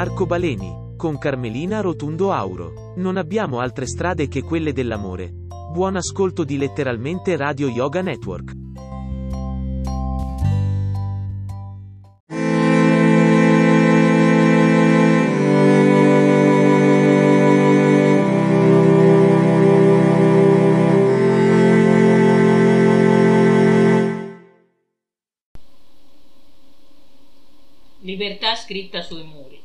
Arcobaleni, con Carmelina Rotundo Auro. Non abbiamo altre strade che quelle dell'amore. Buon ascolto di letteralmente Radio Yoga Network. Libertà scritta sui muri.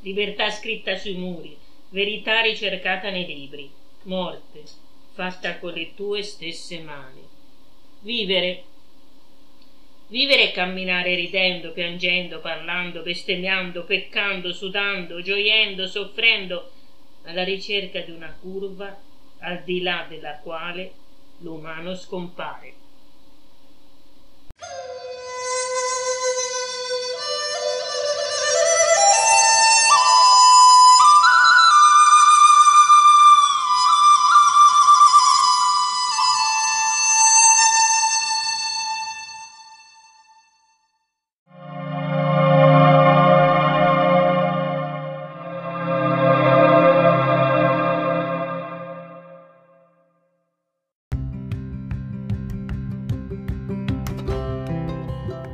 Libertà scritta sui muri, verità ricercata nei libri, morte fatta con le tue stesse mani. Vivere. Vivere e camminare ridendo, piangendo, parlando, bestemmiando, peccando, sudando, gioiendo, soffrendo, alla ricerca di una curva al di là della quale l'umano scompare.